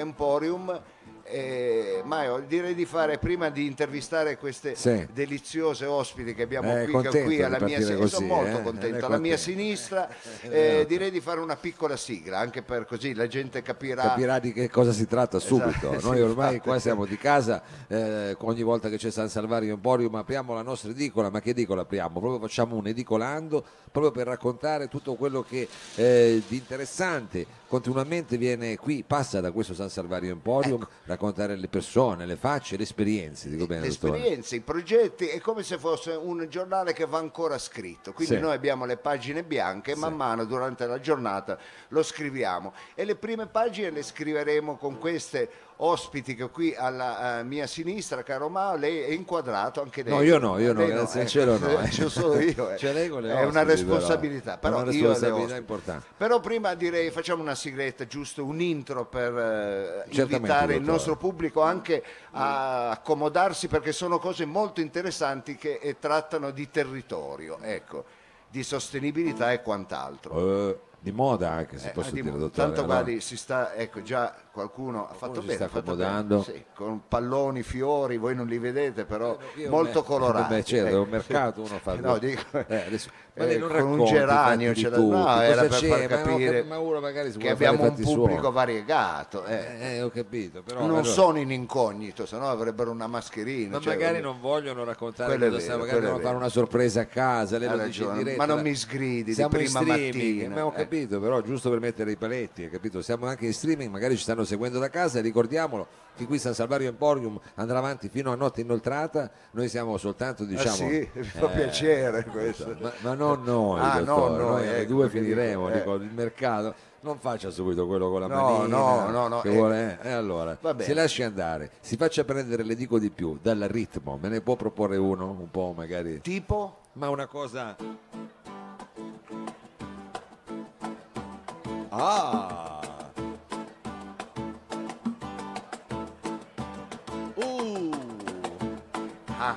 Emporium. Eh, Maio, direi di fare prima di intervistare queste Sì. deliziose ospiti che abbiamo Eh, qui, che qui alla mia partire sinistra, sono molto eh? contento. Eh, Alla mia sinistra eh, direi di fare una piccola sigla, anche per così la gente capirà. capirà di che cosa si tratta subito. Esatto, Noi ormai qua siamo di casa, eh, ogni volta che c'è San Salvario Emporium apriamo la nostra edicola, ma che edicola apriamo? Proprio facciamo un edicolando proprio per raccontare tutto quello che eh, di interessante continuamente viene qui, passa da questo San Salvario Emporium, raccontare le persone, le facce, le esperienze, dico bene le dottore. esperienze, i progetti, è come se fosse un giornale che va ancora scritto. Quindi Sì. noi abbiamo le pagine bianche e man mano durante la giornata lo scriviamo. E le prime pagine le scriveremo con queste ospiti che qui alla eh, mia sinistra, caro Mao, lei è inquadrato anche lei. No, io no, io no, Lei grazie al ecco, cielo no. eh, C'ho solo io. eh. Cioè, lei con le è una ospiti, però. responsabilità, È però, una responsabilità ospiti. importante. Però prima direi facciamo una sigletta, giusto un intro per eh, invitare il nostro pubblico anche a accomodarsi perché sono cose molto interessanti che eh, trattano di territorio, ecco, di sostenibilità e quant'altro. Eh, di moda anche, se Eh, posso di- dire, dottore. tanto guardi, si sta, ecco già qualcuno ha fatto si bene, sta accomodando. sì, con palloni, fiori, voi non li vedete però Io molto me- colorati. Beh, è ecco, un mercato, uno fa... No, dico, Eh, adesso- ma eh, con un racconti geranio c'è di da- tutti. no, era per far Ma no, capire ma magari si che abbiamo un pubblico suoi. variegato. eh. Eh, ho capito, però... non allora- sono in incognito, se no avrebbero una mascherina. Ma cioè, magari voglio- non vogliono raccontare Quello vero, magari devono fare una sorpresa a casa, lei Ha lo dice in diretta. ma non mi sgridi di Siamo in prima streaming, mattina, ma ho eh. capito, però giusto per mettere i paletti, capito? Siamo anche in streaming, magari ci stanno seguendo da casa e ricordiamolo che qui San Salvario Emporium andrà avanti fino a notte inoltrata, noi siamo soltanto diciamo... Ah, sì, mi fa eh, piacere questo. Ma, ma non noi, Ah, dottore, no, noi ecco, due finiremo, eh. dico, il mercato. Non faccia subito quello con la No, manina no, no, no, che eh. vuole, eh, allora, Va bene. si lasci andare, si faccia prendere, le dico di più, dal ritmo, me ne può proporre uno, un po' magari, Tipo? ma una cosa... Ah! Uh! Ah,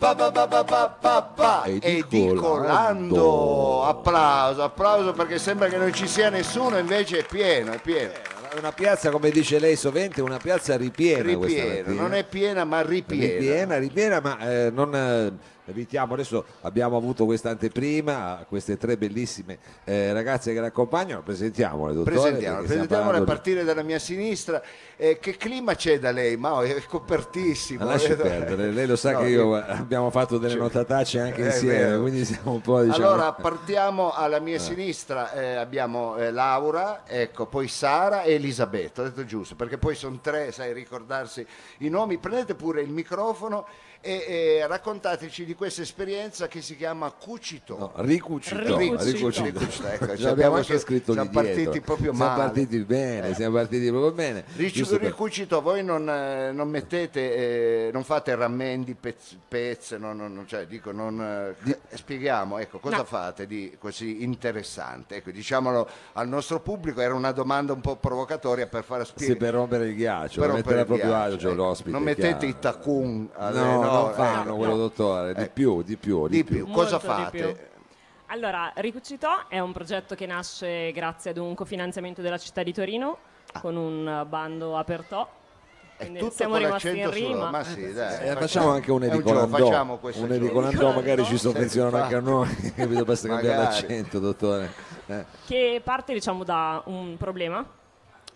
Pa. Edicolando. Edicolando. Applauso, applauso perché sembra che non ci sia nessuno, invece è pieno, è pieno. Una piazza, come dice lei sovente, una piazza ripiena, ripiena, non è piena ma ripiena. ripiena, ripiena, ma eh, non eh, evitiamo adesso abbiamo avuto questa anteprima queste tre bellissime eh, ragazze che la accompagnano, presentiamole dottore. Presentiamo, perché stiamo presentiamole a partire dalla mia sinistra. Eh, che clima c'è da lei? Ma è copertissimo. Ma lasci vedo- perdere, lei lo sa No, che io eh, abbiamo fatto delle Cioè, notatacce anche insieme, quindi siamo un po' diciamo Allora partiamo alla mia sinistra, eh, abbiamo eh, Laura, ecco, poi Sara e Elisabetta, ho detto giusto, perché poi sono tre, sai ricordarsi i nomi. Prendete pure il microfono e, e raccontateci di questa esperienza che si chiama Cucito. No, ricucito, Ricucito. ricucito. Ricucito, ecco, Ci abbiamo anche scritto siamo lì dietro. partiti proprio siamo male. partiti bene, siamo partiti proprio bene. Ric- Ricucito, voi non, eh, non mettete, eh, non fate rammendi, pezze, pezze non, non- cioè, dico, non, eh, spieghiamo, ecco, cosa No. fate di così interessante? Ecco, diciamolo al nostro pubblico, era una domanda un po' provocatoria per fare Sì, spiegare. per rompere il ghiaccio, per per mettere proprio il ghiaccio, agio ecco. l'ospite. Non mettete chiaro. i tacun, alle- No, non eh, fanno no, quello no. dottore, di Eh. più, di più, di, di più. più. Cosa Molto di fate? più. Allora, Ricucitò è un progetto che nasce grazie ad un cofinanziamento della città di Torino con un bando aperto. Tutto siamo rimasti in rima. Ma sì, dai. Eh, facciamo anche un edicolandò, facciamo questo un edicolandò magari ci sovvenzionano anche a noi, capito? Basta cambiare l'accento, dottore. Eh. che parte diciamo da un problema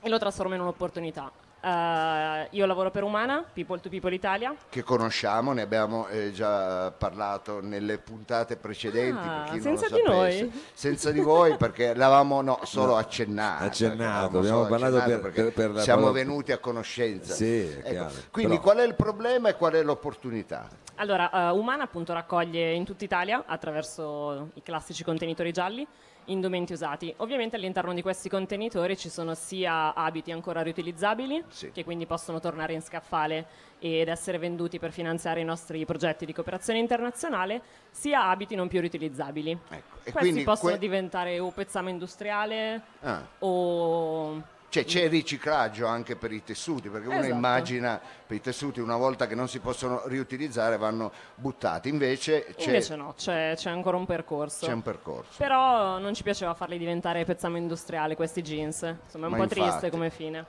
e lo trasforma in un'opportunità. Eh, io lavoro per Umana, People to People Italia. che conosciamo, ne abbiamo eh, già parlato nelle puntate precedenti. Ah, per chi senza non lo di sapesse. noi? Senza di voi perché l'avevamo no, solo accennato. accennato, l'avevamo abbiamo solo parlato accennato per- perché per- per la- siamo proprio- venuti a conoscenza. Sì, Ecco, chiaro. Quindi Però- qual è il problema e qual è l'opportunità? Allora, eh, Umana appunto raccoglie in tutta Italia attraverso i classici contenitori gialli indumenti usati. Ovviamente all'interno di questi contenitori ci sono sia abiti ancora riutilizzabili, Sì. che quindi possono tornare in scaffale ed essere venduti per finanziare i nostri progetti di cooperazione internazionale, sia abiti non più riutilizzabili. Ecco, Questi possono que- diventare o pezzame industriale Ah. o Cioè c'è riciclaggio anche per i tessuti, perché uno Esatto. immagina per i tessuti una volta che non si possono riutilizzare vanno buttati, invece c'è, Invece no, c'è, c'è ancora un percorso. c'è un percorso. Però non ci piaceva farli diventare pezzame industriale questi jeans, insomma è un Ma po' triste infatti. come fine.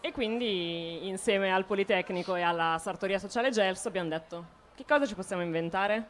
E quindi insieme al Politecnico e alla Sartoria Sociale Gelso abbiamo detto che cosa ci possiamo inventare?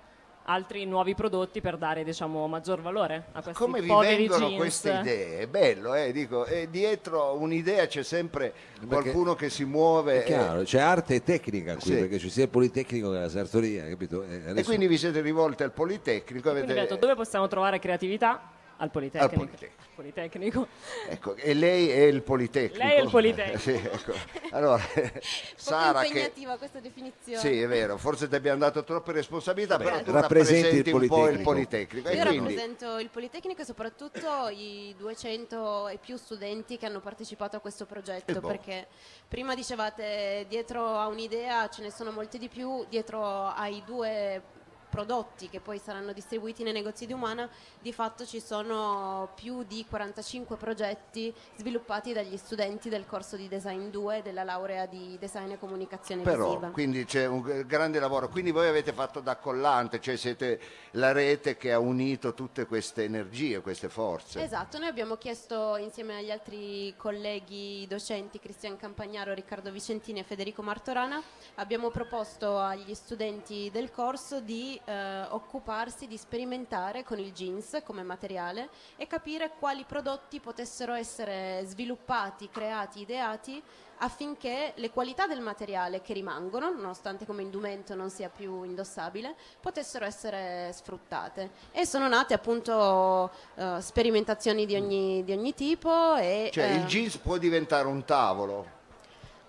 Altri nuovi prodotti per dare diciamo maggior valore a questi Come vi vengono jeans. queste idee? È bello, eh, dico, e dietro un'idea c'è sempre Perché- qualcuno che si muove È chiaro, c'è arte e tecnica qui, Sì. perché ci sia il Politecnico che la Sartoria, capito? E e, e adesso- quindi vi siete rivolti al Politecnico. Avete- abbiamo detto dove possiamo trovare creatività? Al Politecnico. Al Politecnico. Politecnico. ecco, e lei è il Politecnico. Lei è il Politecnico. Sì, ecco. Allora, Sara che... impegnativa questa definizione. Sì, è vero, forse ti abbiamo dato troppe responsabilità, Vabbè, però tu rappresenti il rappresenti un po' il Politecnico. E Io quindi, rappresento il Politecnico e soprattutto i 200 e più studenti che hanno partecipato a questo Eh, progetto, boh. perché prima dicevate dietro a un'idea ce ne sono molti di più, dietro ai due prodotti che poi saranno distribuiti nei negozi di Umana, di fatto ci sono più di 45 progetti sviluppati dagli studenti del corso di Design 2 della laurea di Design e Comunicazione però, Visiva. quindi c'è un grande lavoro. Quindi voi avete fatto da collante, cioè siete la rete che ha unito tutte queste energie, queste forze. Esatto, noi abbiamo chiesto insieme agli altri colleghi docenti, Cristian Campagnaro, Riccardo Vicentini e Federico Martorana, abbiamo proposto agli studenti del corso di eh, occuparsi, di sperimentare con il jeans come materiale e capire quali prodotti potessero essere sviluppati, creati, ideati affinché le qualità del materiale che rimangono, nonostante come indumento non sia più indossabile, potessero essere sfruttate. E sono nate appunto eh, sperimentazioni di ogni, di ogni tipo e... Cioè eh, il jeans può diventare un tavolo,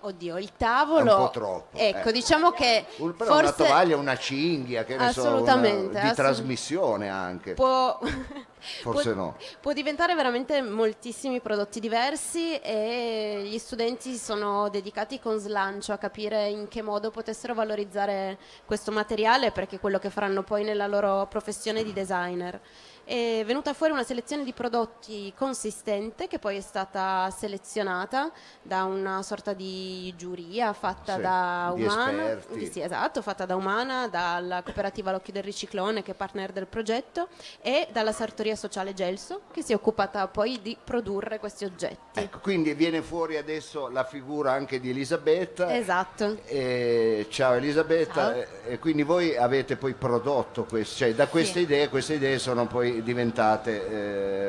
Oddio, il tavolo... È un po' troppo, Ecco, eh. diciamo che un- però una forse tovaglia, una cinghia, che ne so, una- di assolut- trasmissione anche. può... Forse può- no. Può diventare veramente moltissimi prodotti diversi e gli studenti si sono dedicati con slancio a capire in che modo potessero valorizzare questo materiale perché è quello che faranno poi nella loro professione di designer. È venuta fuori una selezione di prodotti consistente che poi è stata selezionata da una sorta di giuria fatta Sì, da Umana, sì, esatto, fatta da Umana, dalla cooperativa L'Occhio del Riciclone che è partner del progetto e dalla Sartoria Sociale Gelso che si è occupata poi di produrre questi oggetti. Ecco, quindi viene fuori adesso la figura anche di Elisabetta. Esatto. Eh, ciao Elisabetta, Ciao. Eh, e quindi voi avete poi prodotto questo, cioè da queste Sì. idee, queste idee sono poi diventate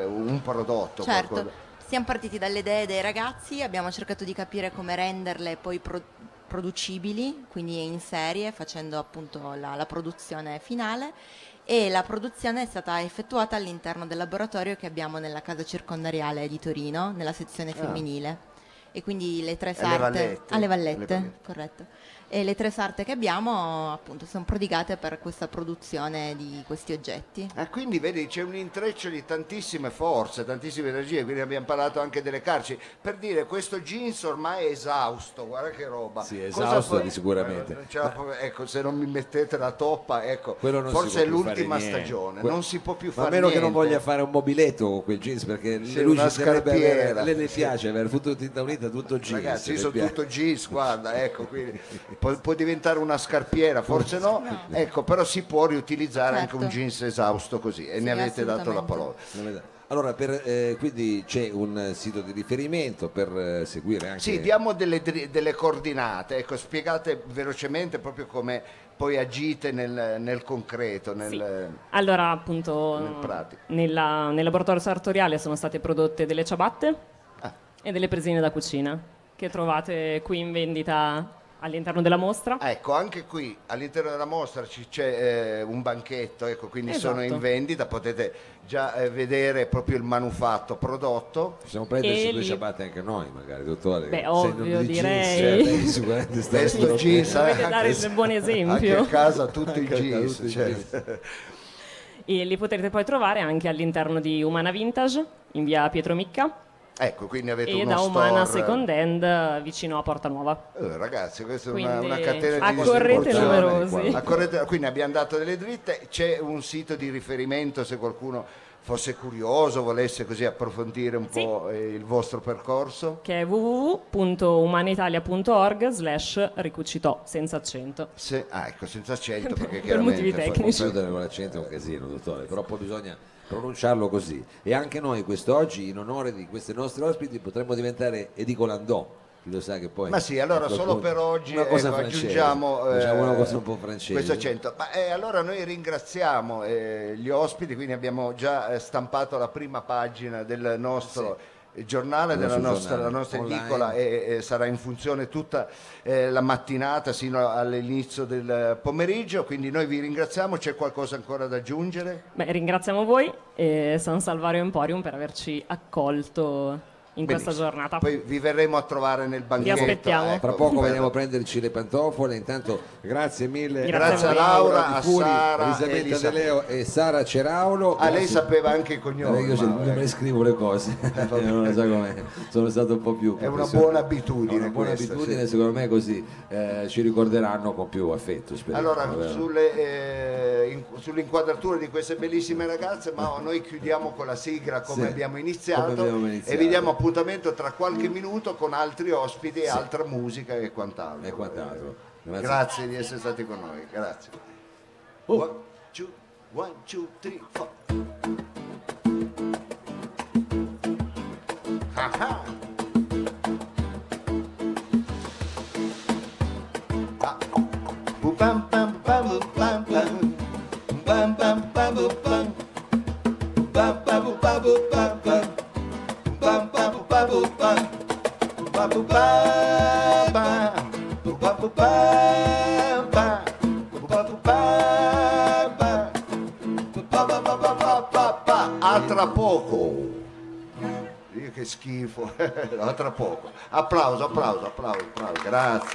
eh, un prodotto. Certo, qualcosa- siamo partiti dalle idee dei ragazzi, abbiamo cercato di capire come renderle poi pro- producibili, quindi in serie, facendo appunto la, la produzione finale e la produzione è stata effettuata all'interno del laboratorio che abbiamo nella casa circondariale di Torino, nella sezione Ah. femminile. E quindi le tre Alle sarte Vallette. alle Alle vallette, Vallette. corretto. E le tre sarte che abbiamo appunto sono prodigate per questa produzione di questi oggetti. Ah, quindi vedi c'è un intreccio di tantissime forze, tantissime energie, quindi abbiamo parlato anche delle carceri. Per dire, questo jeans ormai è esausto, guarda che roba. Sì, esausto di sicuramente. Eh, può- ecco, se non mi mettete la toppa, ecco, Quello non si forse può è l'ultima niente. stagione, Que- non si può più fare a meno che non niente. voglia fare un mobiletto con quel jeans perché Sì, lui ci a lei le piace avere tutto tinta unita tutto jeans Ragazzi, io le sono piace. tutto jeans, guarda, ecco, quindi può, può diventare una scarpiera, forse no, ecco, però si può riutilizzare anche Certo. un jeans esausto così e Sì, ne avete dato la assolutamente. parola. Non è da- Allora, per, eh, quindi c'è un eh, sito di riferimento per eh, seguire anche... Sì, diamo delle, dri- delle coordinate, ecco, spiegate velocemente proprio come poi agite nel, nel concreto, nel, Sì. Allora, appunto, Nel pratico. nella- nel laboratorio sartoriale sono state prodotte delle ciabatte Ah. e delle presine da cucina che trovate qui in vendita all'interno della mostra. Ecco, anche qui all'interno della mostra ci- c'è eh, un banchetto, ecco, quindi sono Esatto. in vendita, potete già eh, vedere proprio il manufatto prodotto. Possiamo prenderci E due lì- ciabatte anche noi, magari, dottore. Beh, ovvio, di jeans, direi. eh, sicuramente sta Questo jeans, Dovete eh, dare il buon Anche esempio. a casa tutti i Anche a casa jeans. tutti i jeans. e li potrete poi trovare anche all'interno di Umana Vintage in via Pietro Micca Ecco, quindi avete e uno da Umana store. Second Hand vicino a Porta Nuova. Eh, ragazzi, questa è una, Quindi una catena di accorrete numerosi. Accorrete- quindi abbiamo dato delle dritte, c'è un sito di riferimento se qualcuno fosse curioso, volesse così approfondire un Sì. po' eh, il vostro percorso. che è www.umanitalia.org slash ricucitò senza accento. Se- ah, ecco, senza accento perché Per chiaramente motivi tecnici. Chiudere con l'accento è un casino, dottore, però poi bisogna pronunciarlo così. E anche noi quest'oggi, in onore di questi nostri ospiti, potremmo diventare edicolandò. Chi lo sa che poi... Ma sì, allora solo per oggi una cosa ecco, aggiungiamo Facciamo una eh, cosa un po' francese. questo accento. Ma eh, allora noi ringraziamo eh, gli ospiti, quindi abbiamo già eh, stampato la prima pagina del nostro eh, giornale, Il della nostro nostra, giornale la nostra edicola e, e sarà in funzione tutta eh, la mattinata sino all'inizio del pomeriggio, quindi noi vi ringraziamo, c'è qualcosa ancora da aggiungere? Beh, ringraziamo voi e San Salvario Emporium per averci accolto in questa Benissimo. giornata. Poi vi verremo a trovare nel banchetto. aspettiamo. ecco, Tra poco veniamo a prenderci le pantofole, intanto grazie mille Grazie a a Laura, a Furi, Sara, Elisabetta Elisa- De Leo e Sara Ceraulo. Ah, lei Grazie. sapeva anche i cognomi. Eh, io ma, non me le scrivo le cose, non lo so com'è. sono stato un po' più È una buona abitudine È una buona questa, abitudine, sì. secondo me così eh, ci ricorderanno con più affetto. speriamo, Allora, sulle, eh, in- sull'inquadratura di queste bellissime ragazze, ma noi chiudiamo con la sigla come Sì, abbiamo iniziato, come abbiamo iniziato. e vi diamo appuntamento tra qualche minuto con altri ospiti e altra musica e quant'altro. e quant'altro. Grazie. Grazie di essere stati con noi, grazie. Oh. One, two, one, two, three, four. Ah ah. Ah. Bu bam bam bam bu bam bam. Bam bam bam bu bam. Atrapoco. Ih, que schifo, atrapoco. Applauso, applauso, applauso, applauso, grazie.